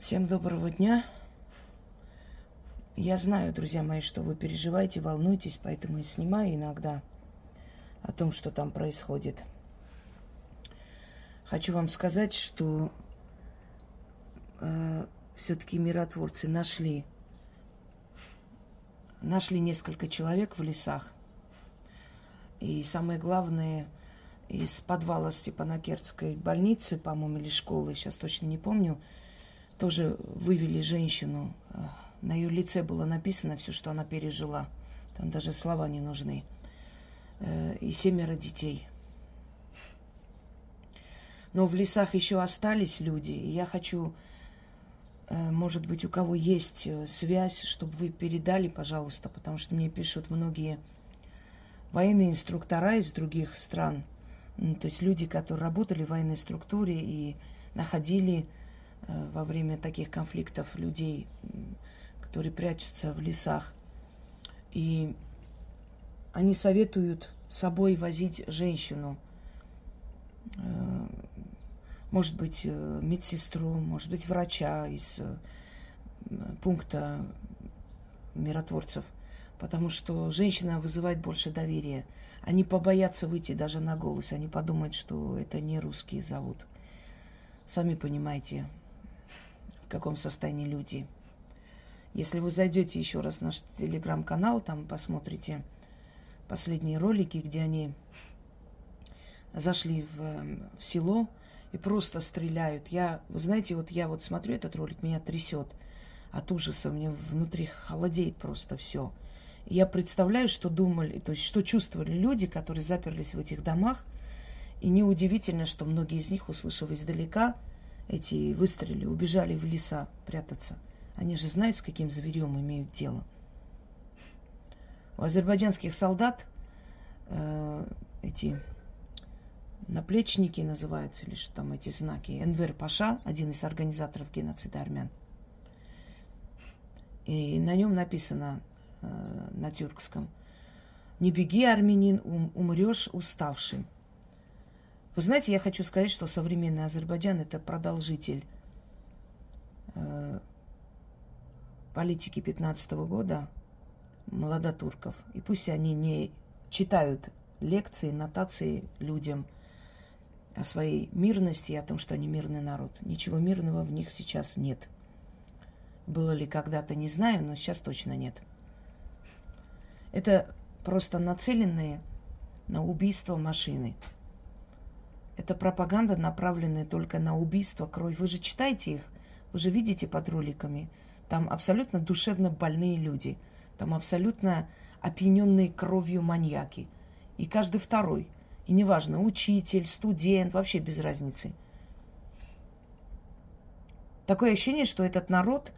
Всем доброго дня. Я знаю, друзья мои, что вы переживаете, волнуетесь, поэтому я снимаю иногда о том, что там происходит. Хочу вам сказать, что э, все-таки миротворцы нашли нашли несколько человек в лесах. И самое главное, из подвала Степанакертской больницы, по-моему, или школы, сейчас точно не помню, тоже вывели женщину. На ее лице было написано все, что она пережила. Там даже слова не нужны. Э, и семеро детей. Но в лесах еще остались люди. И я хочу, э, может быть, у кого есть э, связь, чтобы вы передали, пожалуйста, потому что мне пишут многие военные инструктора из других стран. То есть люди, которые работали в военной структуре и находили Э, во время таких конфликтов людей, которые прячутся в лесах. И они советуют с собой возить женщину. Э, может быть, э, медсестру, может быть, врача из пункта миротворцев. Потому что женщина вызывает больше доверия. Они побоятся выйти даже на голос. Они подумают, что это не русские зовут. Сами понимаете, каком состоянии люди. Если вы зайдете еще раз в наш телеграм-канал, там посмотрите последние ролики, где они зашли в, в село и просто стреляют. Я, вы знаете, вот я вот смотрю этот ролик, меня трясет от ужаса, мне внутри холодеет просто все. Я представляю, что думали, то есть что чувствовали люди, которые заперлись в этих домах. И неудивительно, что многие из них, услышав издалека, эти выстрелы, убежали в леса прятаться. Они же знают, с каким зверем имеют дело. У азербайджанских солдат э, эти наплечники называются, или что там эти знаки. Энвер Паша, один из организаторов геноцида армян. И на нем написано э, на тюркском «Не беги, армянин, ум, умрешь уставшим». Вы знаете, я хочу сказать, что современный Азербайджан это продолжитель э, политики 15 года молодотурков. И пусть они не читают лекции, нотации людям о своей мирности и о том, что они мирный народ. Ничего мирного в них сейчас нет. Было ли когда-то, не знаю, но сейчас точно нет. Это просто нацеленные на убийство машины. Это пропаганда, направленная только на убийство, кровь. Вы же читаете их, вы же видите под роликами. Там абсолютно душевно больные люди. Там абсолютно опьяненные кровью маньяки. И каждый второй. И неважно, учитель, студент, вообще без разницы. Такое ощущение, что этот народ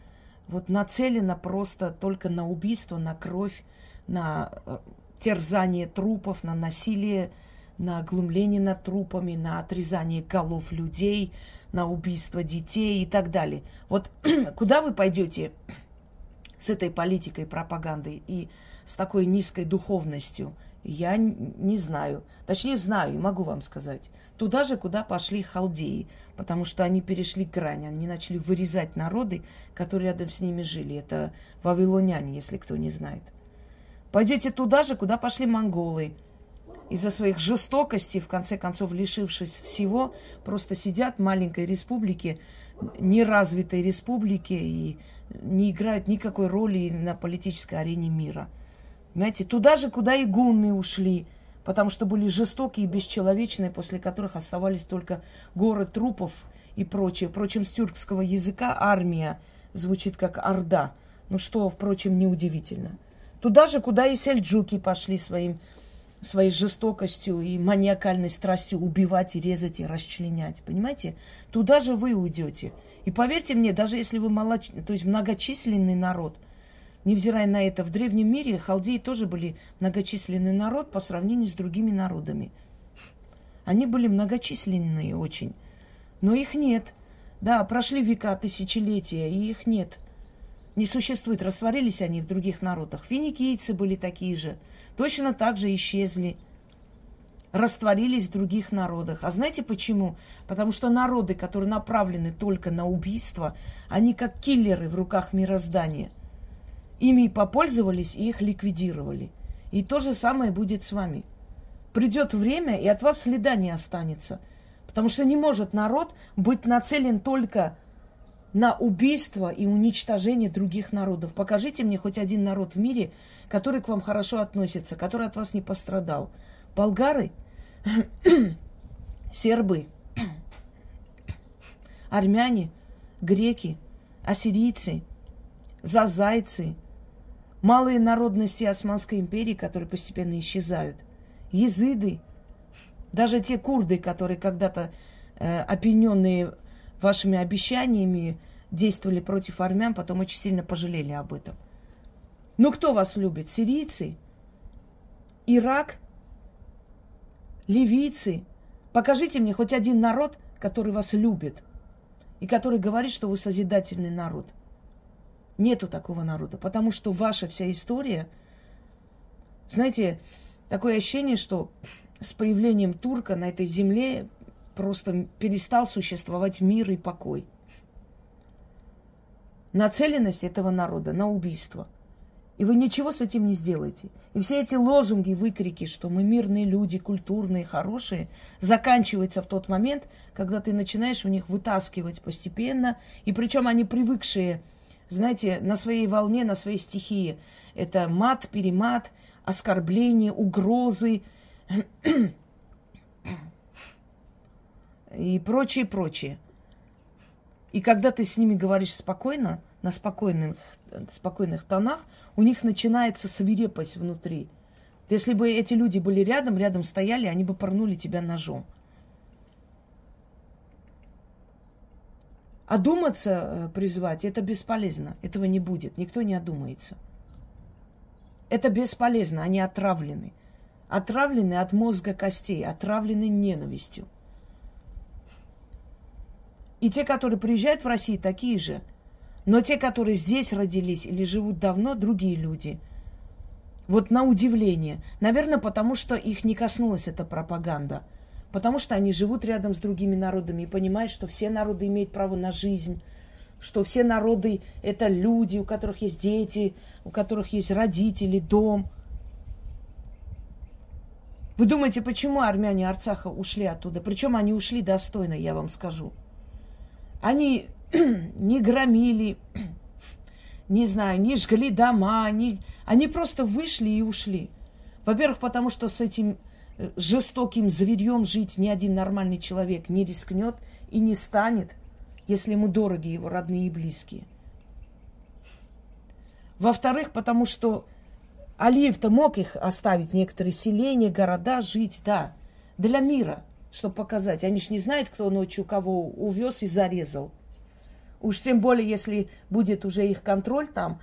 вот нацелено просто только на убийство, на кровь, на э, терзание трупов, на насилие на оглумление над трупами, на отрезание голов людей, на убийство детей и так далее. Вот куда вы пойдете с этой политикой, пропагандой и с такой низкой духовностью, я не знаю. Точнее, знаю и могу вам сказать. Туда же, куда пошли халдеи, потому что они перешли грань, они начали вырезать народы, которые рядом с ними жили. Это вавилоняне, если кто не знает. Пойдете туда же, куда пошли монголы, из-за своих жестокостей, в конце концов, лишившись всего, просто сидят в маленькой республике, неразвитой республике и не играют никакой роли на политической арене мира. Понимаете, туда же, куда и гунны ушли, потому что были жестокие и бесчеловечные, после которых оставались только горы трупов и прочее. Впрочем, с тюркского языка армия звучит как орда, ну что, впрочем, неудивительно. Туда же, куда и сельджуки пошли своим своей жестокостью и маниакальной страстью убивать и резать и расчленять. Понимаете? Туда же вы уйдете. И поверьте мне, даже если вы молоч... то есть многочисленный народ, невзирая на это, в древнем мире халдеи тоже были многочисленный народ по сравнению с другими народами. Они были многочисленные очень, но их нет. Да, прошли века, тысячелетия, и их нет. Не существует, растворились они в других народах. Финикийцы были такие же – точно так же исчезли. растворились в других народах. А знаете почему? Потому что народы, которые направлены только на убийство, они как киллеры в руках мироздания. Ими попользовались и их ликвидировали. И то же самое будет с вами. Придет время, и от вас следа не останется. Потому что не может народ быть нацелен только на убийство и уничтожение других народов. Покажите мне хоть один народ в мире, который к вам хорошо относится, который от вас не пострадал. Болгары, сербы, армяне, греки, ассирийцы, зазайцы, малые народности Османской империи, которые постепенно исчезают, езыды, даже те курды, которые когда-то э, опьяненные вашими обещаниями действовали против армян, потом очень сильно пожалели об этом. Ну кто вас любит? Сирийцы? Ирак? Ливийцы? Покажите мне хоть один народ, который вас любит и который говорит, что вы созидательный народ. Нету такого народа, потому что ваша вся история, знаете, такое ощущение, что с появлением турка на этой земле просто перестал существовать мир и покой. Нацеленность этого народа на убийство. И вы ничего с этим не сделаете. И все эти лозунги, выкрики, что мы мирные люди, культурные, хорошие, заканчиваются в тот момент, когда ты начинаешь у них вытаскивать постепенно. И причем они привыкшие, знаете, на своей волне, на своей стихии. Это мат, перемат, оскорбления, угрозы, и прочее, прочее. И когда ты с ними говоришь спокойно, на спокойных, спокойных тонах, у них начинается свирепость внутри. Если бы эти люди были рядом, рядом стояли, они бы порнули тебя ножом. Одуматься э, призвать это бесполезно. Этого не будет. Никто не одумается. Это бесполезно. Они отравлены. Отравлены от мозга костей, отравлены ненавистью. И те, которые приезжают в Россию, такие же. Но те, которые здесь родились или живут давно, другие люди. Вот на удивление. Наверное, потому что их не коснулась эта пропаганда. Потому что они живут рядом с другими народами и понимают, что все народы имеют право на жизнь, что все народы – это люди, у которых есть дети, у которых есть родители, дом. Вы думаете, почему армяне Арцаха ушли оттуда? Причем они ушли достойно, я вам скажу. Они не громили, не знаю, не жгли дома, не... они просто вышли и ушли. Во-первых, потому что с этим э, жестоким зверьем жить ни один нормальный человек не рискнет и не станет, если ему дороги его родные и близкие. Во-вторых, потому что Алиев-то мог их оставить, некоторые селения, города, жить, да, для мира – чтобы показать. Они ж не знают, кто ночью кого увез и зарезал. Уж тем более, если будет уже их контроль там,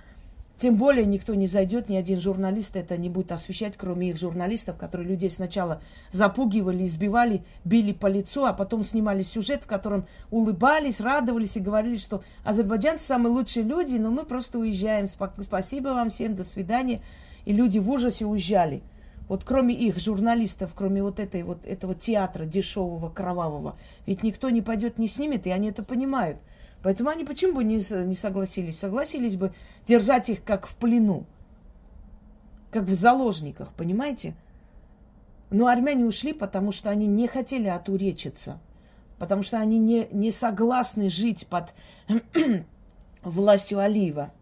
тем более никто не зайдет, ни один журналист это не будет освещать, кроме их журналистов, которые людей сначала запугивали, избивали, били по лицу, а потом снимали сюжет, в котором улыбались, радовались и говорили, что азербайджанцы самые лучшие люди, но мы просто уезжаем. Спасибо вам всем, до свидания. И люди в ужасе уезжали. Вот кроме их, журналистов, кроме вот, этой, вот этого театра дешевого, кровавого, ведь никто не пойдет, не снимет, и они это понимают. Поэтому они почему бы не, не согласились? Согласились бы держать их как в плену, как в заложниках, понимаете? Но армяне ушли, потому что они не хотели отуречиться, потому что они не, не согласны жить под властью Алиева.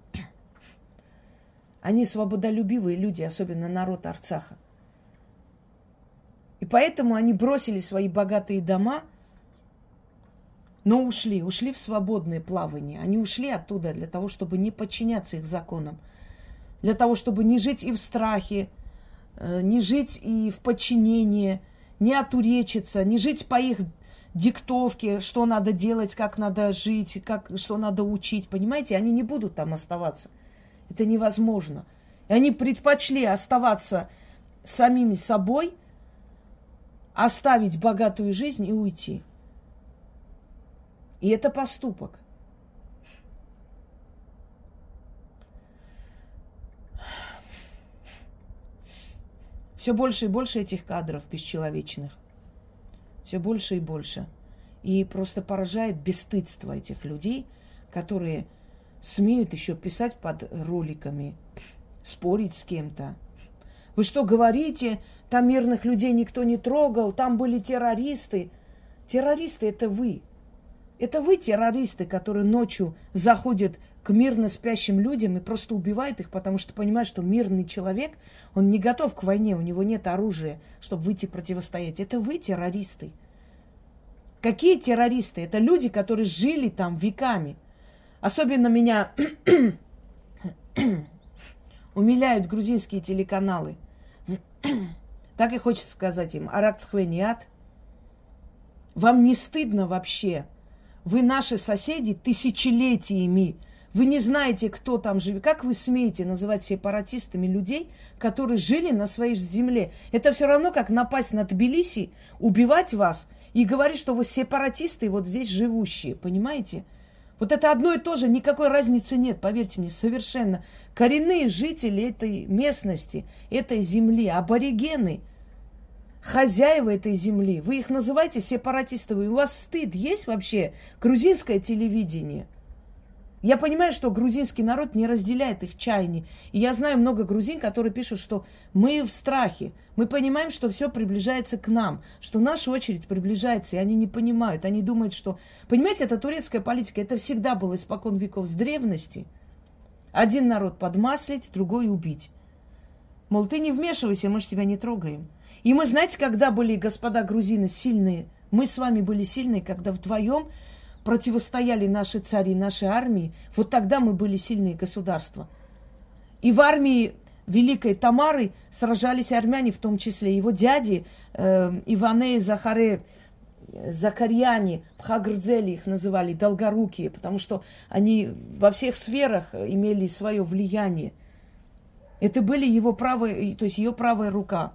Они свободолюбивые люди, особенно народ Арцаха. И поэтому они бросили свои богатые дома, но ушли, ушли в свободное плавание. Они ушли оттуда для того, чтобы не подчиняться их законам, для того, чтобы не жить и в страхе, э, не жить и в подчинении, не отуречиться, не жить по их диктовке, что надо делать, как надо жить, как, что надо учить. Понимаете, они не будут там оставаться. Это невозможно. И они предпочли оставаться самими собой – оставить богатую жизнь и уйти. И это поступок. Все больше и больше этих кадров бесчеловечных. Все больше и больше. И просто поражает бесстыдство этих людей, которые смеют еще писать под роликами, спорить с кем-то. Вы что говорите? Там мирных людей никто не трогал, там были террористы. Террористы это вы. Это вы террористы, которые ночью заходят к мирно спящим людям и просто убивают их, потому что понимают, что мирный человек, он не готов к войне, у него нет оружия, чтобы выйти противостоять. Это вы террористы. Какие террористы? Это люди, которые жили там веками. Особенно меня умиляют грузинские телеканалы. так и хочется сказать им, Аракцхвениат, вам не стыдно вообще? Вы наши соседи тысячелетиями. Вы не знаете, кто там живет. Как вы смеете называть сепаратистами людей, которые жили на своей земле? Это все равно, как напасть на Тбилиси, убивать вас и говорить, что вы сепаратисты вот здесь живущие. Понимаете? Вот это одно и то же, никакой разницы нет, поверьте мне, совершенно. Коренные жители этой местности, этой земли, аборигены, хозяева этой земли, вы их называете сепаратистами, у вас стыд есть вообще? Грузинское телевидение – я понимаю, что грузинский народ не разделяет их чаяний. И я знаю много грузин, которые пишут, что мы в страхе. Мы понимаем, что все приближается к нам, что наша очередь приближается, и они не понимают. Они думают, что... Понимаете, это турецкая политика, это всегда было испокон веков с древности. Один народ подмаслить, другой убить. Мол, ты не вмешивайся, мы же тебя не трогаем. И мы, знаете, когда были, господа грузины, сильные, мы с вами были сильные, когда вдвоем противостояли наши цари, наши армии, вот тогда мы были сильные государства. И в армии Великой Тамары сражались армяне, в том числе его дяди э, Иване Захаре, Закарьяне, Пхагрдзели их называли, долгорукие, потому что они во всех сферах имели свое влияние. Это были его правые, то есть ее правая рука.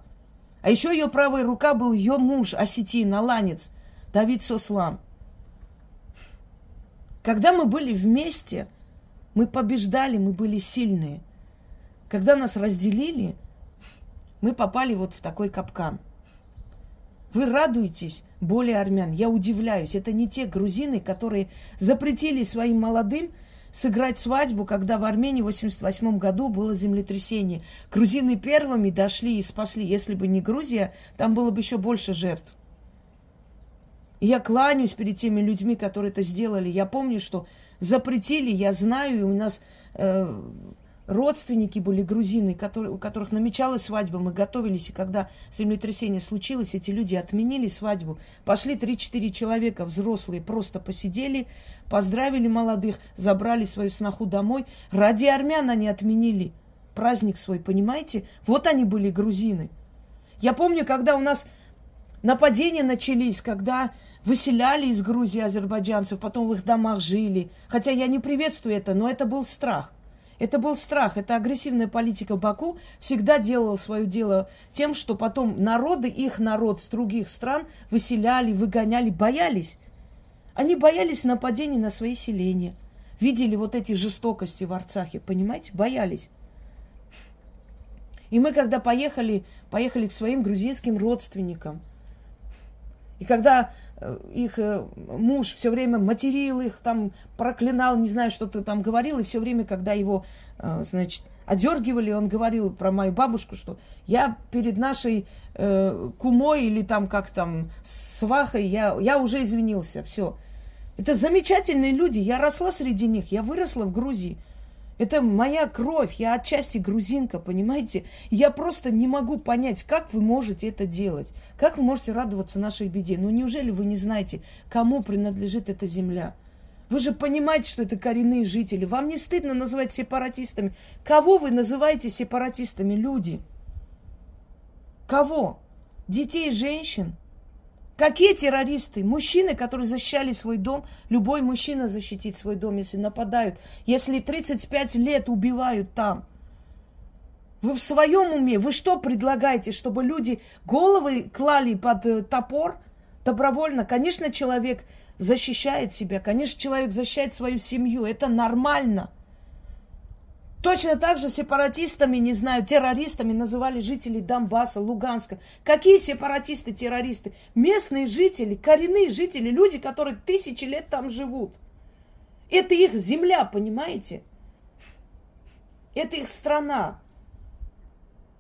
А еще ее правая рука был ее муж, осетин, аланец, Давид Сослан – когда мы были вместе, мы побеждали, мы были сильные. Когда нас разделили, мы попали вот в такой капкан. Вы радуетесь более армян. Я удивляюсь. Это не те грузины, которые запретили своим молодым сыграть свадьбу, когда в Армении в 88 году было землетрясение. Грузины первыми дошли и спасли. Если бы не Грузия, там было бы еще больше жертв. Я кланяюсь перед теми людьми, которые это сделали. Я помню, что запретили, я знаю, и у нас э, родственники были грузины, которые, у которых намечалась свадьба, мы готовились, и когда землетрясение случилось, эти люди отменили свадьбу. Пошли 3-4 человека, взрослые, просто посидели, поздравили молодых, забрали свою сноху домой. Ради армян они отменили праздник свой, понимаете? Вот они были грузины. Я помню, когда у нас нападения начались, когда выселяли из Грузии азербайджанцев, потом в их домах жили. Хотя я не приветствую это, но это был страх. Это был страх, это агрессивная политика Баку всегда делала свое дело тем, что потом народы, их народ с других стран выселяли, выгоняли, боялись. Они боялись нападений на свои селения. Видели вот эти жестокости в Арцахе, понимаете? Боялись. И мы, когда поехали, поехали к своим грузинским родственникам – и когда э, их э, муж все время материл их, там проклинал, не знаю, что-то там говорил, и все время, когда его, э, значит, одергивали, он говорил про мою бабушку, что я перед нашей э, кумой или там как там свахой, я, я уже извинился, все. Это замечательные люди, я росла среди них, я выросла в Грузии. Это моя кровь, я отчасти грузинка, понимаете? Я просто не могу понять, как вы можете это делать, как вы можете радоваться нашей беде. Ну неужели вы не знаете, кому принадлежит эта земля? Вы же понимаете, что это коренные жители. Вам не стыдно называть сепаратистами? Кого вы называете сепаратистами, люди? Кого? Детей, женщин? Какие террористы? Мужчины, которые защищали свой дом. Любой мужчина защитит свой дом, если нападают. Если 35 лет убивают там. Вы в своем уме? Вы что предлагаете, чтобы люди головы клали под э, топор добровольно? Конечно, человек защищает себя. Конечно, человек защищает свою семью. Это нормально. Точно так же сепаратистами, не знаю, террористами называли жителей Донбасса, Луганска. Какие сепаратисты, террористы? Местные жители, коренные жители, люди, которые тысячи лет там живут. Это их земля, понимаете? Это их страна.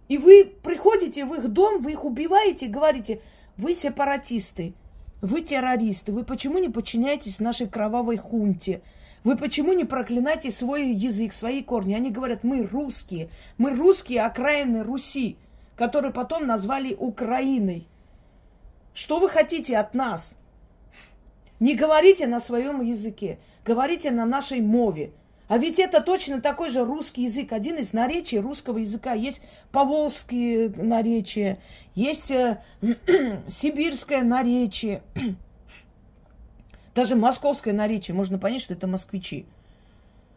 И вы приходите в их дом, вы их убиваете, говорите, вы сепаратисты, вы террористы, вы почему не подчиняетесь нашей кровавой хунте? Вы почему не проклинаете свой язык, свои корни? Они говорят, мы русские. Мы русские окраины Руси, которые потом назвали Украиной. Что вы хотите от нас? Не говорите на своем языке, говорите на нашей мове. А ведь это точно такой же русский язык, один из наречий русского языка. Есть поволжские наречия, есть э, сибирское наречие. Даже московское наречие, можно понять, что это москвичи.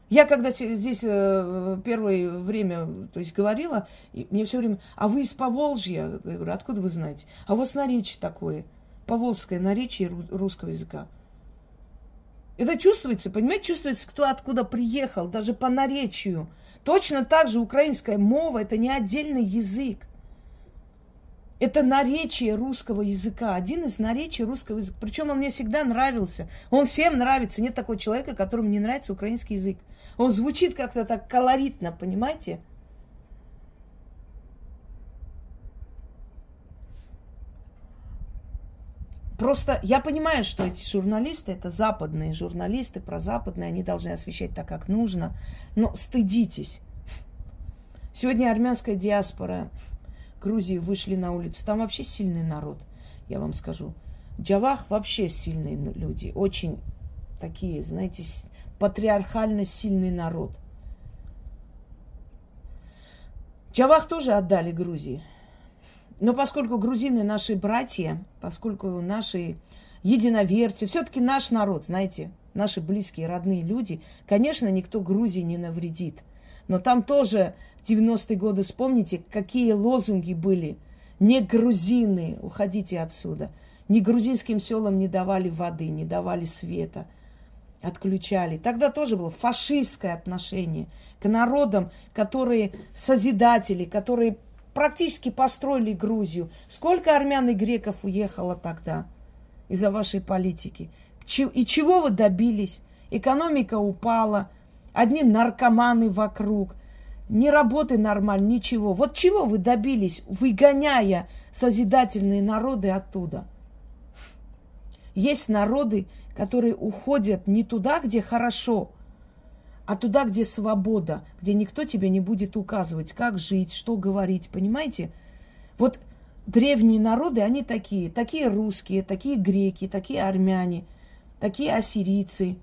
Я когда здесь э, первое время, то есть говорила, мне все время, а вы из Поволжья? Я говорю, откуда вы знаете? А у вас наречие такое, поволжское наречие русского языка. Это чувствуется, понимаете, чувствуется, кто откуда приехал, даже по наречию. Точно так же украинская мова – это не отдельный язык. Это наречие русского языка, один из наречий русского языка. Причем он мне всегда нравился. Он всем нравится. Нет такого человека, которому не нравится украинский язык. Он звучит как-то так колоритно, понимаете? Просто я понимаю, что эти журналисты, это западные журналисты, прозападные, они должны освещать так, как нужно. Но стыдитесь. Сегодня армянская диаспора Грузии вышли на улицу. Там вообще сильный народ, я вам скажу. Джавах вообще сильные люди. Очень такие, знаете, патриархально сильный народ. Джавах тоже отдали Грузии. Но поскольку грузины наши братья, поскольку наши единоверцы, все-таки наш народ, знаете, наши близкие, родные люди, конечно, никто Грузии не навредит – но там тоже в 90-е годы, вспомните, какие лозунги были. Не грузины, уходите отсюда. Ни грузинским селам не давали воды, не давали света. Отключали. Тогда тоже было фашистское отношение к народам, которые созидатели, которые практически построили Грузию. Сколько армян и греков уехало тогда из-за вашей политики? И чего вы добились? Экономика упала, одни наркоманы вокруг, не работы нормально, ничего. Вот чего вы добились, выгоняя созидательные народы оттуда? Есть народы, которые уходят не туда, где хорошо, а туда, где свобода, где никто тебе не будет указывать, как жить, что говорить, понимаете? Вот древние народы, они такие, такие русские, такие греки, такие армяне, такие ассирийцы,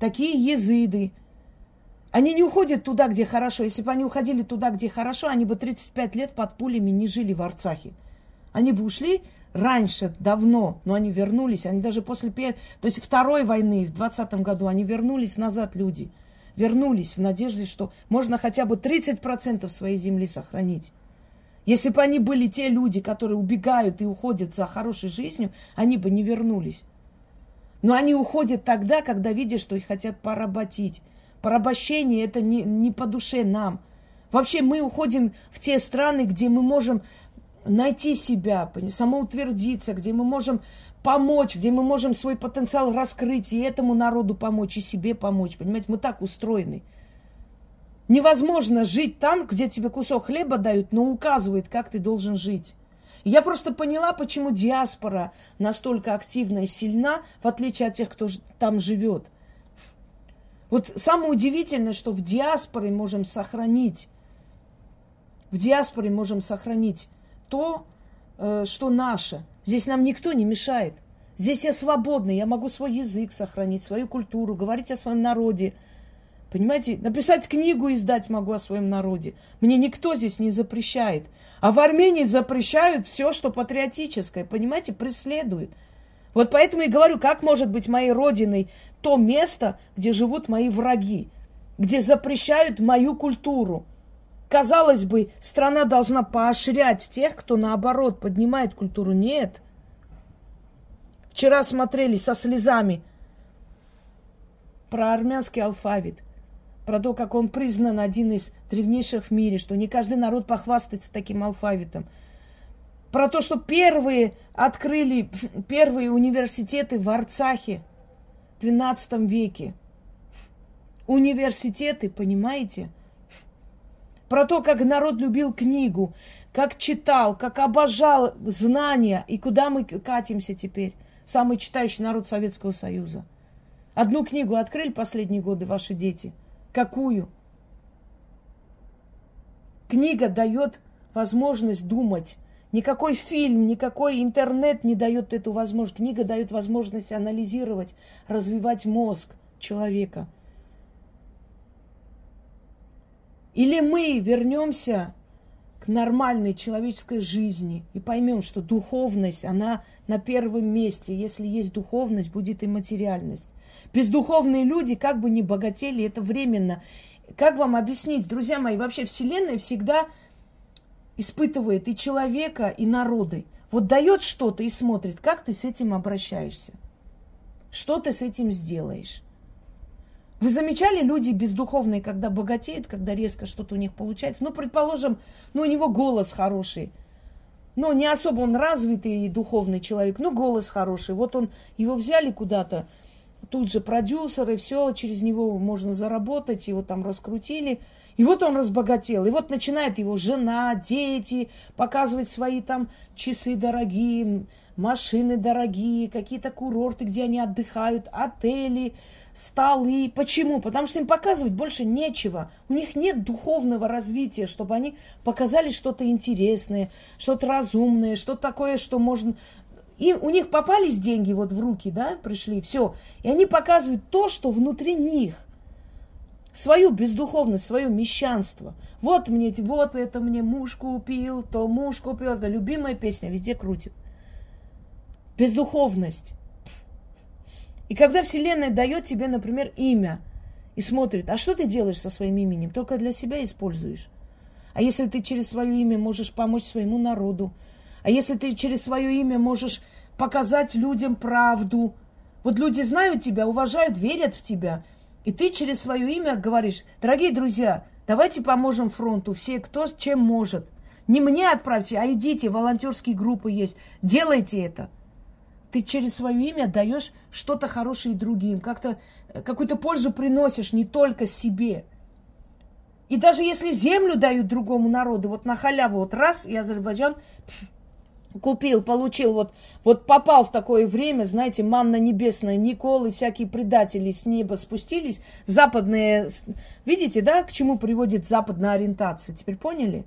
такие езыды, они не уходят туда, где хорошо. Если бы они уходили туда, где хорошо, они бы 35 лет под пулями не жили в Арцахе. Они бы ушли раньше, давно, но они вернулись. Они даже после первой, то есть второй войны в 20 году, они вернулись назад, люди. Вернулись в надежде, что можно хотя бы 30% своей земли сохранить. Если бы они были те люди, которые убегают и уходят за хорошей жизнью, они бы не вернулись. Но они уходят тогда, когда видят, что их хотят поработить порабощение это не, не по душе нам. Вообще мы уходим в те страны, где мы можем найти себя, самоутвердиться, где мы можем помочь, где мы можем свой потенциал раскрыть и этому народу помочь, и себе помочь. Понимаете, мы так устроены. Невозможно жить там, где тебе кусок хлеба дают, но указывают, как ты должен жить. я просто поняла, почему диаспора настолько активна и сильна, в отличие от тех, кто там живет. Вот самое удивительное, что в диаспоре можем сохранить, в диаспоре можем сохранить то, э, что наше. Здесь нам никто не мешает. Здесь я свободна, я могу свой язык сохранить, свою культуру, говорить о своем народе. Понимаете, написать книгу издать могу о своем народе. Мне никто здесь не запрещает. А в Армении запрещают все, что патриотическое, понимаете, преследуют. Вот поэтому и говорю, как может быть моей родиной то место, где живут мои враги, где запрещают мою культуру. Казалось бы, страна должна поощрять тех, кто наоборот поднимает культуру. Нет. Вчера смотрели со слезами про армянский алфавит. про то, как он признан один из древнейших в мире, что не каждый народ похвастается таким алфавитом. Про то, что первые открыли первые университеты в Арцахе в XII веке. Университеты, понимаете? Про то, как народ любил книгу, как читал, как обожал знания и куда мы катимся теперь. Самый читающий народ Советского Союза. Одну книгу открыли последние годы ваши дети. Какую? Книга дает возможность думать. Никакой фильм, никакой интернет не дает эту возможность. Книга дает возможность анализировать, развивать мозг человека. Или мы вернемся к нормальной человеческой жизни и поймем, что духовность, она на первом месте. Если есть духовность, будет и материальность. Бездуховные люди, как бы ни богатели, это временно. Как вам объяснить, друзья мои, вообще Вселенная всегда испытывает и человека, и народы. Вот дает что-то и смотрит, как ты с этим обращаешься. Что ты с этим сделаешь. Вы замечали, люди бездуховные, когда богатеют, когда резко что-то у них получается? Ну, предположим, ну, у него голос хороший. Ну, не особо он развитый и духовный человек, но голос хороший. Вот он, его взяли куда-то, тут же продюсеры, все, через него можно заработать, его там раскрутили. И вот он разбогател. И вот начинает его жена, дети показывать свои там часы дорогие, машины дорогие, какие-то курорты, где они отдыхают, отели, столы. Почему? Потому что им показывать больше нечего. У них нет духовного развития, чтобы они показали что-то интересное, что-то разумное, что-то такое, что можно... И у них попались деньги вот в руки, да, пришли, все. И они показывают то, что внутри них. Свою бездуховность, свое мещанство. Вот мне, вот это мне муж купил, то муж купил. Это любимая песня, везде крутит. Бездуховность. И когда Вселенная дает тебе, например, имя и смотрит, а что ты делаешь со своим именем? Только для себя используешь. А если ты через свое имя можешь помочь своему народу? А если ты через свое имя можешь показать людям правду? Вот люди знают тебя, уважают, верят в тебя. И ты через свое имя говоришь, дорогие друзья, давайте поможем фронту, все, кто чем может. Не мне отправьте, а идите, волонтерские группы есть. Делайте это ты через свое имя даешь что-то хорошее другим, как-то э, какую-то пользу приносишь не только себе. И даже если землю дают другому народу, вот на халяву, вот раз, и Азербайджан купил, получил, вот, вот попал в такое время, знаете, манна небесная, Никол и всякие предатели с неба спустились, западные, видите, да, к чему приводит западная ориентация, теперь поняли?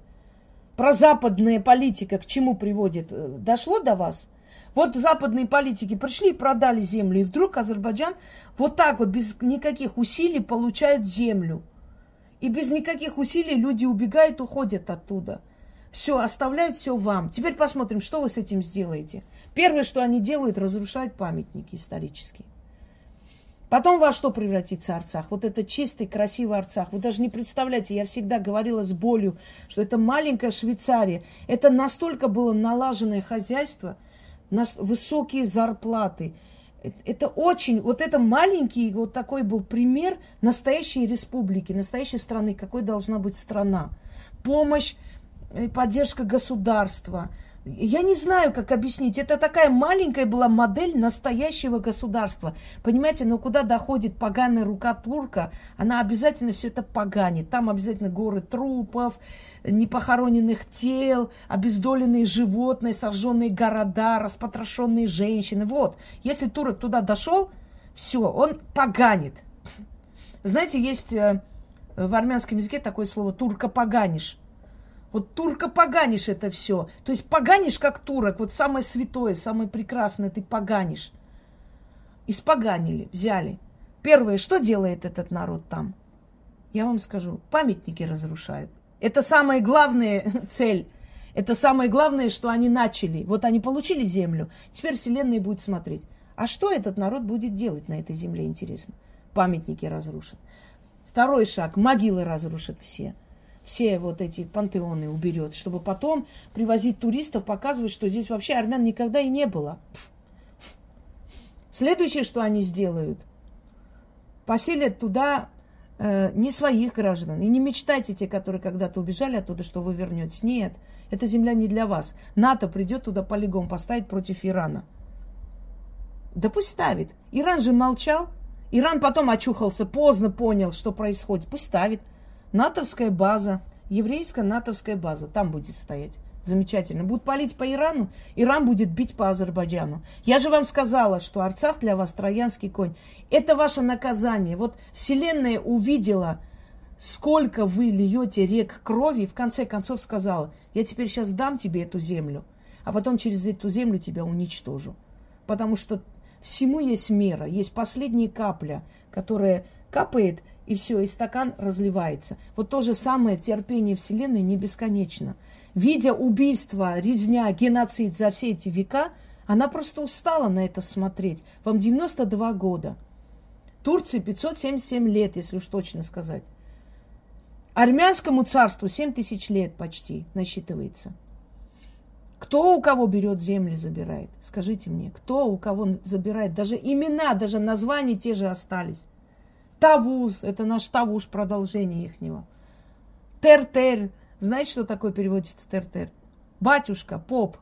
Про западная политика к чему приводит? Э, дошло до вас? Вот западные политики пришли и продали землю, и вдруг Азербайджан вот так вот, без никаких усилий, получает землю. И без никаких усилий люди убегают, уходят оттуда. Все, оставляют все вам. Теперь посмотрим, что вы с этим сделаете. Первое, что они делают, разрушают памятники исторические. Потом во что превратится Арцах? Вот это чистый, красивый Арцах. Вы даже не представляете, я всегда говорила с болью, что это маленькая Швейцария. Это настолько было налаженное хозяйство – высокие зарплаты. Это очень, вот это маленький вот такой был пример настоящей республики, настоящей страны, какой должна быть страна. Помощь, поддержка государства – я не знаю, как объяснить. Это такая маленькая была модель настоящего государства. Понимаете, но куда доходит поганая рука турка, она обязательно все это поганит. Там обязательно горы трупов, непохороненных тел, обездоленные животные, сожженные города, распотрошенные женщины. Вот, если турок туда дошел, все, он поганит. Знаете, есть э, в армянском языке такое слово турка поганишь. Вот турка поганишь это все. То есть поганишь как турок. Вот самое святое, самое прекрасное ты поганишь. Испоганили, взяли. Первое, что делает этот народ там? Я вам скажу, памятники разрушают. Это самая главная цель. Это самое главное, что они начали. Вот они получили землю. Теперь Вселенная будет смотреть. А что этот народ будет делать на этой земле, интересно? Памятники разрушат. Второй шаг. Могилы разрушат все все вот эти пантеоны уберет, чтобы потом привозить туристов, показывать, что здесь вообще армян никогда и не было. Следующее, что они сделают, поселят туда э, не своих граждан. И не мечтайте те, которые когда-то убежали оттуда, что вы вернетесь. Нет, эта земля не для вас. НАТО придет туда полигон поставить против Ирана. Да пусть ставит. Иран же молчал. Иран потом очухался, поздно понял, что происходит. Пусть ставит. НАТОвская база, еврейская натовская база, там будет стоять. Замечательно. Будут палить по Ирану, Иран будет бить по Азербайджану. Я же вам сказала, что Арцах для вас троянский конь. Это ваше наказание. Вот Вселенная увидела, сколько вы льете рек крови, и в конце концов сказала, я теперь сейчас дам тебе эту землю, а потом через эту землю тебя уничтожу. Потому что всему есть мера, есть последняя капля, которая капает, и все, и стакан разливается. Вот то же самое терпение Вселенной не бесконечно видя убийство, резня, геноцид за все эти века, она просто устала на это смотреть. Вам 92 года. Турции 577 лет, если уж точно сказать. Армянскому царству 7 тысяч лет почти насчитывается. Кто у кого берет земли, забирает? Скажите мне, кто у кого забирает? Даже имена, даже названия те же остались. Тавуз, это наш Тавуш, продолжение ихнего. Тер-тер, знаете, что такое переводится тер-тер? Батюшка, поп.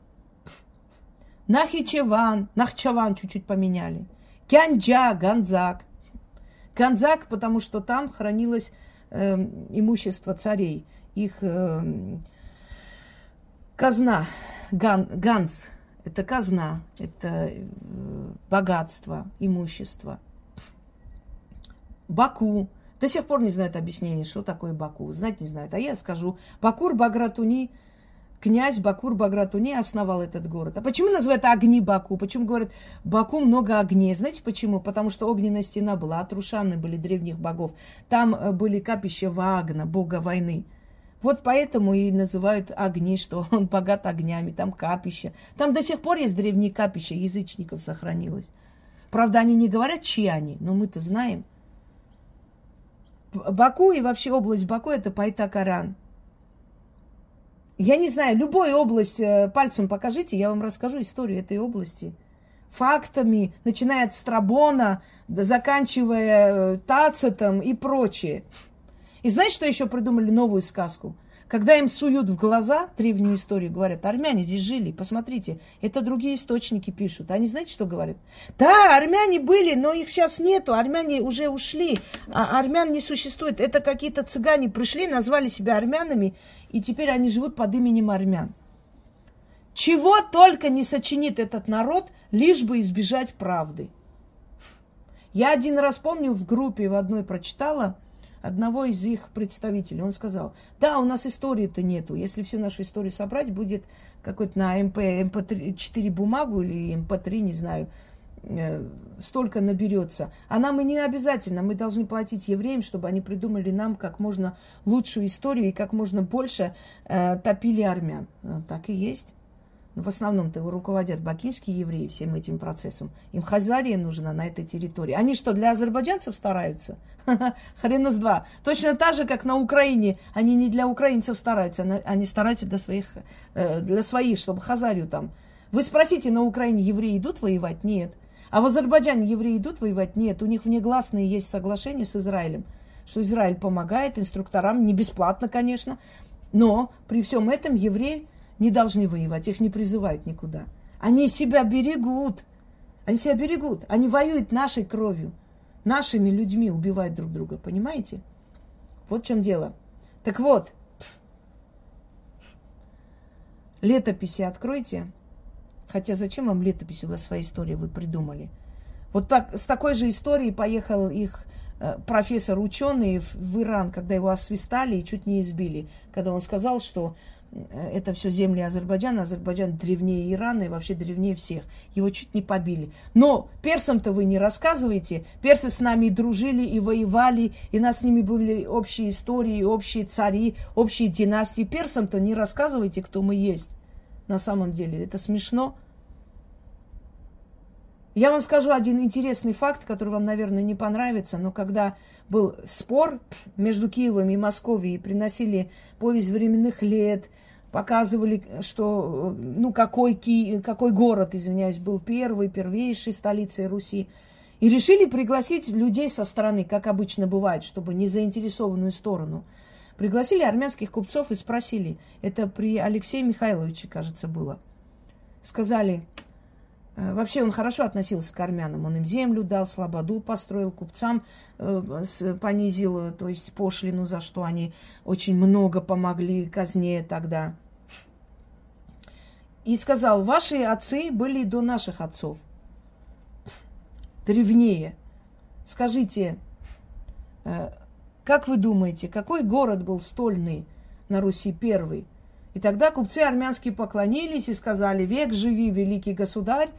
Нахичеван, Нахчаван чуть-чуть поменяли. Кянджа, Ганзак. Ганзак, потому что там хранилось э, имущество царей. Их э, казна, ган, ганс, это казна, это э, богатство, имущество. Баку, до сих пор не знают объяснение, что такое Баку. Знать не знают. А я скажу, Бакур Багратуни, князь Бакур Багратуни основал этот город. А почему называют огни Баку? Почему говорят, Баку много огней? Знаете почему? Потому что огненная стена была, Атрушаны были древних богов. Там э, были капища Вагна, бога войны. Вот поэтому и называют огни, что он богат огнями, там капища. Там до сих пор есть древние капища, язычников сохранилось. Правда, они не говорят, чьи они, но мы-то знаем – Баку и вообще область Баку это Пайтакаран. Я не знаю, любую область э, пальцем покажите, я вам расскажу историю этой области. Фактами, начиная от Страбона, заканчивая э, Тацитом и прочее. И знаете, что еще придумали новую сказку? Когда им суют в глаза древнюю историю, говорят, армяне здесь жили, посмотрите, это другие источники пишут. Они знаете, что говорят? Да, армяне были, но их сейчас нету, армяне уже ушли, а армян не существует. Это какие-то цыгане пришли, назвали себя армянами, и теперь они живут под именем армян. Чего только не сочинит этот народ, лишь бы избежать правды. Я один раз помню, в группе в одной прочитала – одного из их представителей. Он сказал, да, у нас истории-то нету. Если всю нашу историю собрать, будет какой-то на МП, МП4 бумагу или МП3, не знаю, э, столько наберется. А нам и не обязательно. Мы должны платить евреям, чтобы они придумали нам как можно лучшую историю и как можно больше э, топили армян. Э, так и есть. Но в основном-то руководят бакинские евреи всем этим процессом. Им хазария нужна на этой территории. Они что, для азербайджанцев стараются? Хрена с два. Точно так же, как на Украине. Они не для украинцев стараются, они стараются для своих, э, для своих, чтобы хазарию там. Вы спросите, на Украине евреи идут воевать? Нет. А в Азербайджане евреи идут воевать? Нет. У них внегласные есть соглашения с Израилем, что Израиль помогает инструкторам, не бесплатно, конечно, но при всем этом евреи не должны воевать, их не призывают никуда. Они себя берегут. Они себя берегут. Они воюют нашей кровью. Нашими людьми убивают друг друга. Понимаете? Вот в чем дело. Так вот, летописи откройте. Хотя зачем вам летопись? У вас своя история, вы придумали. Вот так, с такой же историей поехал их э, профессор ученый в, в Иран, когда его освистали и чуть не избили. Когда он сказал, что это все земли Азербайджана. Азербайджан древнее Ирана и вообще древнее всех. Его чуть не побили. Но персам-то вы не рассказываете. Персы с нами дружили и воевали, и нас с ними были общие истории, общие цари, общие династии. Персам-то не рассказывайте, кто мы есть. На самом деле, это смешно. Я вам скажу один интересный факт, который вам, наверное, не понравится, но когда был спор между Киевом и Московией, приносили повесть временных лет, показывали, что, ну, какой, Ки... какой город, извиняюсь, был первый, первейшей столицей Руси. И решили пригласить людей со стороны, как обычно бывает, чтобы не заинтересованную сторону. Пригласили армянских купцов и спросили, это при Алексее Михайловиче, кажется, было. Сказали, вообще он хорошо относился к армянам, он им землю дал, слободу построил, купцам э, понизил, то есть пошлину, за что они очень много помогли казне тогда. И сказал, ваши отцы были до наших отцов древнее. Скажите, э, как вы думаете, какой город был стольный на Руси первый? И тогда купцы армянские поклонились и сказали, век живи, великий государь.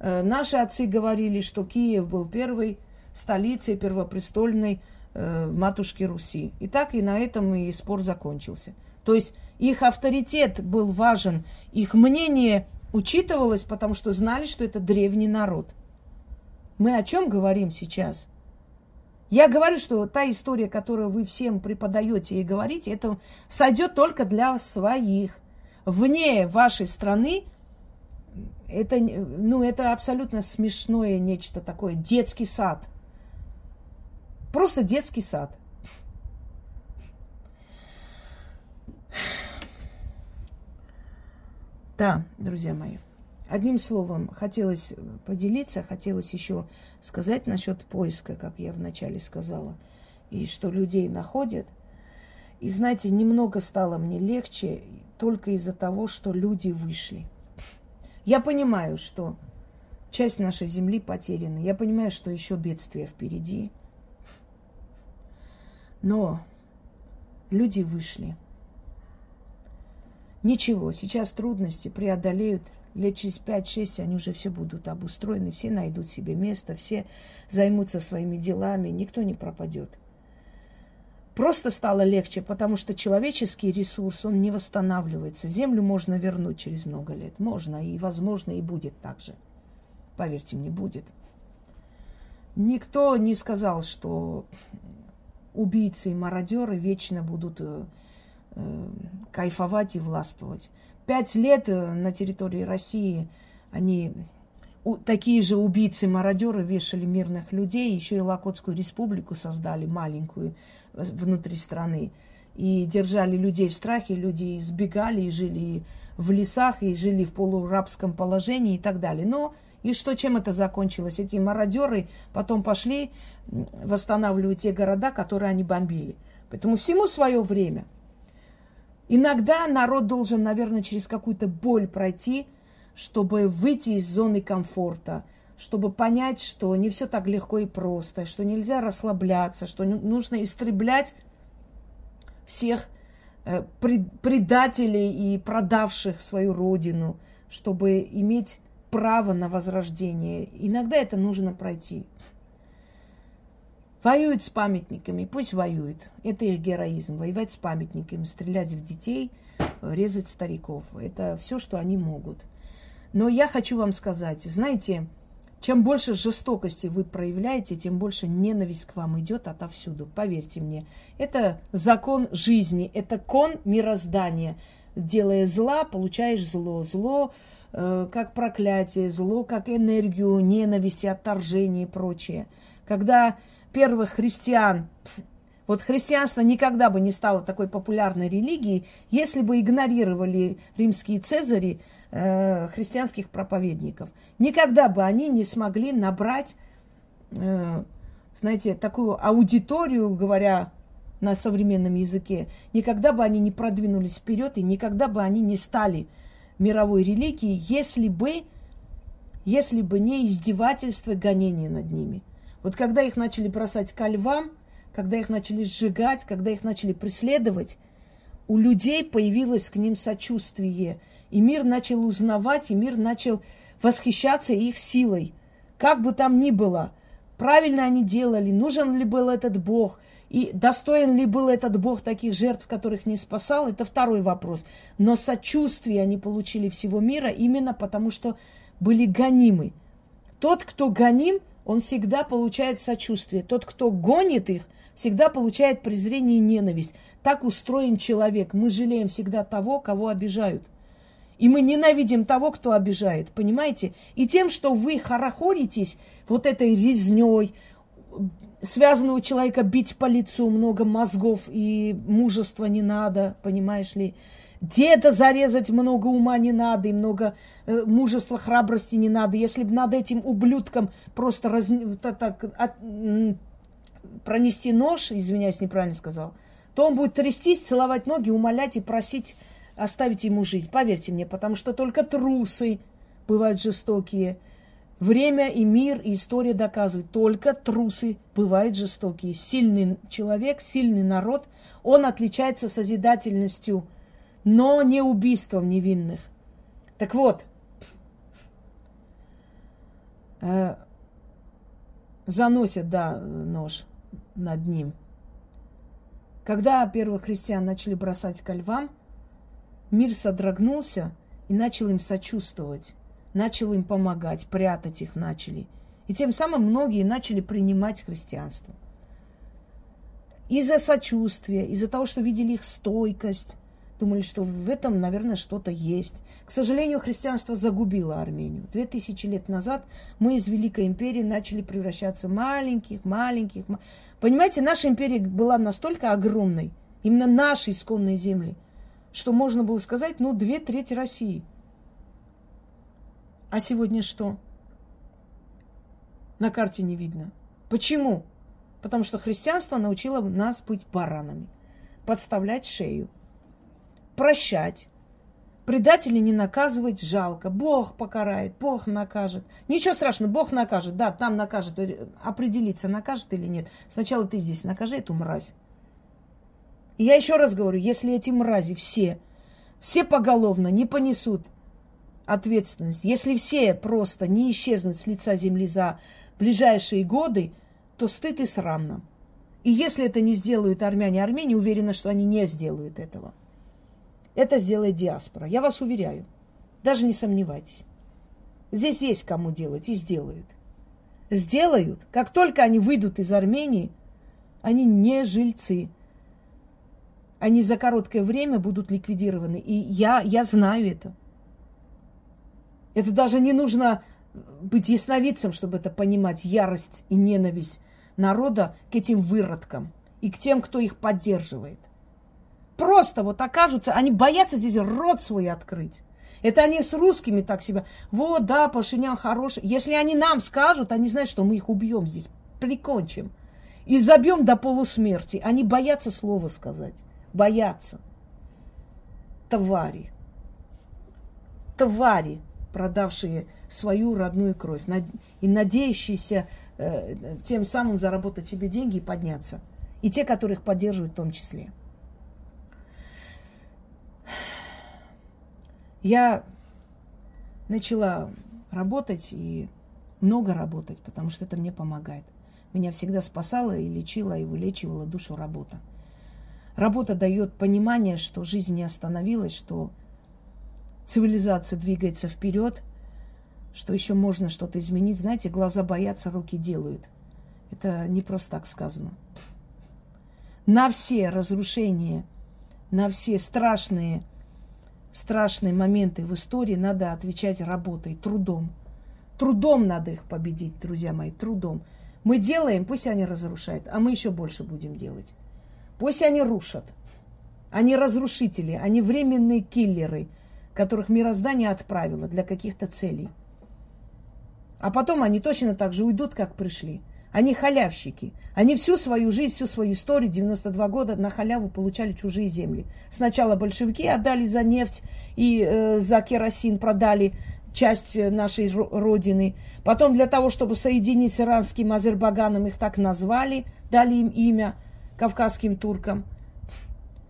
Э, наши отцы говорили, что Киев был первой столицей первопрестольной э, матушки Руси. И так и на этом и спор закончился. То есть их авторитет был важен, их мнение учитывалось, потому что знали, что это древний народ. Мы о чем говорим сейчас? Я говорю, что та история, которую вы всем преподаете и говорите, это сойдет только для своих. Вне вашей страны это, ну, это абсолютно смешное нечто такое, детский сад. Просто детский сад. Да, друзья мои. Одним словом, хотелось поделиться, хотелось еще сказать насчет поиска, как я вначале сказала, и что людей находят. И знаете, немного стало мне легче только из-за того, что люди вышли. Я понимаю, что часть нашей земли потеряна. Я понимаю, что еще бедствия впереди. Но люди вышли. Ничего, сейчас трудности преодолеют лет через 5-6 они уже все будут обустроены, все найдут себе место, все займутся своими делами, никто не пропадет. Просто стало легче, потому что человеческий ресурс, он не восстанавливается. Землю можно вернуть через много лет. Можно, и возможно, и будет так же. Поверьте мне, будет. Никто не сказал, что убийцы и мародеры вечно будут э, э, кайфовать и властвовать пять лет э, на территории России они такие же убийцы-мародеры вешали мирных людей, еще и Локотскую республику создали маленькую э, внутри страны. И держали людей в страхе, люди избегали и жили в лесах, и жили в полурабском положении и так далее. Но и что, чем это закончилось? Эти мародеры потом пошли восстанавливать те города, которые они бомбили. Поэтому всему свое время – Иногда народ должен, наверное, через какую-то боль пройти, чтобы выйти из зоны комфорта, чтобы понять, что не все так легко и просто, что нельзя расслабляться, что нужно истреблять всех э, предателей и продавших свою родину, чтобы иметь право на возрождение. Иногда это нужно пройти. Воюют с памятниками, пусть воюют. Это их героизм. Воевать с памятниками, стрелять в детей, резать стариков. Это все, что они могут. Но я хочу вам сказать, знаете, чем больше жестокости вы проявляете, тем больше ненависть к вам идет отовсюду. Поверьте мне, это закон жизни, это кон мироздания. Делая зла, получаешь зло. Зло э, как проклятие, зло как энергию, ненависть, отторжение и прочее. Когда первых христиан. Вот христианство никогда бы не стало такой популярной религией, если бы игнорировали римские цезари э, христианских проповедников. Никогда бы они не смогли набрать, э, знаете, такую аудиторию, говоря на современном языке, никогда бы они не продвинулись вперед и никогда бы они не стали мировой религией, если бы, если бы не издевательство и гонение над ними. Вот когда их начали бросать ко львам, когда их начали сжигать, когда их начали преследовать, у людей появилось к ним сочувствие. И мир начал узнавать, и мир начал восхищаться их силой. Как бы там ни было, правильно они делали, нужен ли был этот Бог, и достоин ли был этот Бог таких жертв, которых не спасал, это второй вопрос. Но сочувствие они получили всего мира именно потому, что были гонимы. Тот, кто гоним, он всегда получает сочувствие. Тот, кто гонит их, всегда получает презрение и ненависть. Так устроен человек. Мы жалеем всегда того, кого обижают. И мы ненавидим того, кто обижает, понимаете? И тем, что вы хорохоритесь вот этой резней, связанного человека бить по лицу, много мозгов и мужества не надо, понимаешь ли? Деда зарезать много ума не надо, и много э, мужества, храбрости не надо. Если бы над этим ублюдком просто раз, так, от, пронести нож, извиняюсь, неправильно сказал, то он будет трястись, целовать ноги, умолять и просить оставить ему жизнь. Поверьте мне, потому что только трусы бывают жестокие. Время и мир, и история доказывают, только трусы бывают жестокие. Сильный человек, сильный народ, он отличается созидательностью, но не убийством невинных. Так вот, э, заносят, да, нож над ним. Когда первых христиан начали бросать ко львам, мир содрогнулся и начал им сочувствовать, начал им помогать, прятать их начали. И тем самым многие начали принимать христианство. Из-за сочувствия, из-за того, что видели их стойкость, думали, что в этом, наверное, что-то есть. К сожалению, христианство загубило Армению. Две тысячи лет назад мы из Великой империи начали превращаться в маленьких, маленьких. Понимаете, наша империя была настолько огромной, именно наши исконные земли, что можно было сказать, ну, две трети России. А сегодня что? На карте не видно. Почему? Потому что христианство научило нас быть баранами, подставлять шею, прощать. Предателей не наказывать жалко. Бог покарает, Бог накажет. Ничего страшного, Бог накажет. Да, там накажет. Определиться, накажет или нет. Сначала ты здесь накажи эту мразь. И я еще раз говорю, если эти мрази все, все поголовно не понесут ответственность, если все просто не исчезнут с лица земли за ближайшие годы, то стыд и срам нам. И если это не сделают армяне, армяне уверены, что они не сделают этого. Это сделает диаспора. Я вас уверяю. Даже не сомневайтесь. Здесь есть кому делать и сделают. Сделают. Как только они выйдут из Армении, они не жильцы. Они за короткое время будут ликвидированы. И я, я знаю это. Это даже не нужно быть ясновидцем, чтобы это понимать, ярость и ненависть народа к этим выродкам и к тем, кто их поддерживает просто вот окажутся, они боятся здесь рот свой открыть. Это они с русскими так себя. Вот, да, Пашинян хороший. Если они нам скажут, они знают, что мы их убьем здесь, прикончим. И забьем до полусмерти. Они боятся слова сказать. Боятся. Твари. Твари, продавшие свою родную кровь и надеющиеся э, тем самым заработать себе деньги и подняться. И те, которых поддерживают в том числе. Я начала работать и много работать, потому что это мне помогает. Меня всегда спасала и лечила, и вылечивала душу работа. Работа дает понимание, что жизнь не остановилась, что цивилизация двигается вперед, что еще можно что-то изменить. Знаете, глаза боятся, руки делают. Это не просто так сказано. На все разрушения, на все страшные страшные моменты в истории надо отвечать работой, трудом. Трудом надо их победить, друзья мои, трудом. Мы делаем, пусть они разрушают, а мы еще больше будем делать. Пусть они рушат. Они разрушители, они временные киллеры, которых мироздание отправило для каких-то целей. А потом они точно так же уйдут, как пришли. Они халявщики. Они всю свою жизнь, всю свою историю, 92 года на халяву получали чужие земли. Сначала большевики отдали за нефть и э, за керосин продали часть э, нашей родины. Потом для того, чтобы соединить с иранским Азербайджаном, их так назвали, дали им имя кавказским туркам.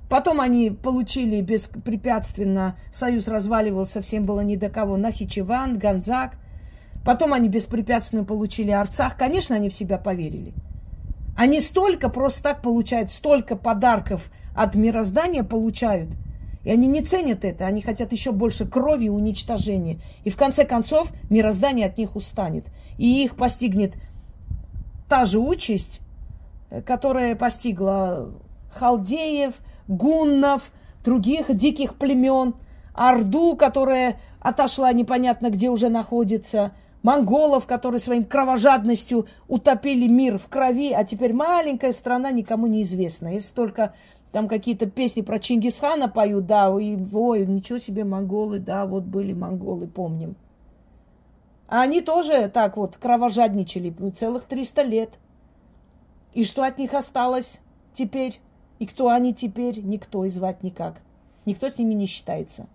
Потом они получили беспрепятственно, союз разваливался, всем было ни до кого, Нахичеван, Ганзак – Потом они беспрепятственно получили Арцах. Конечно, они в себя поверили. Они столько просто так получают, столько подарков от мироздания получают. И они не ценят это, они хотят еще больше крови и уничтожения. И в конце концов мироздание от них устанет. И их постигнет та же участь, которая постигла халдеев, гуннов, других диких племен – Орду, которая отошла непонятно где уже находится, монголов, которые своим кровожадностью утопили мир в крови, а теперь маленькая страна никому не известна. Если только там какие-то песни про Чингисхана поют, да, и ой, ничего себе монголы, да, вот были монголы, помним. А они тоже так вот кровожадничали целых 300 лет. И что от них осталось теперь? И кто они теперь? Никто и звать никак. Никто с ними не считается.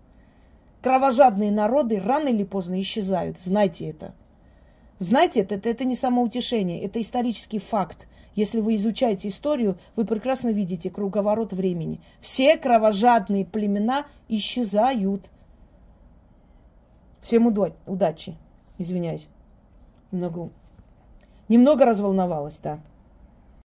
Кровожадные народы рано или поздно исчезают. Знайте это. Знайте это, это, это не самоутешение, это исторический факт. Если вы изучаете историю, вы прекрасно видите круговорот времени. Все кровожадные племена исчезают. Всем удачи. Извиняюсь. Немного, немного разволновалась, да.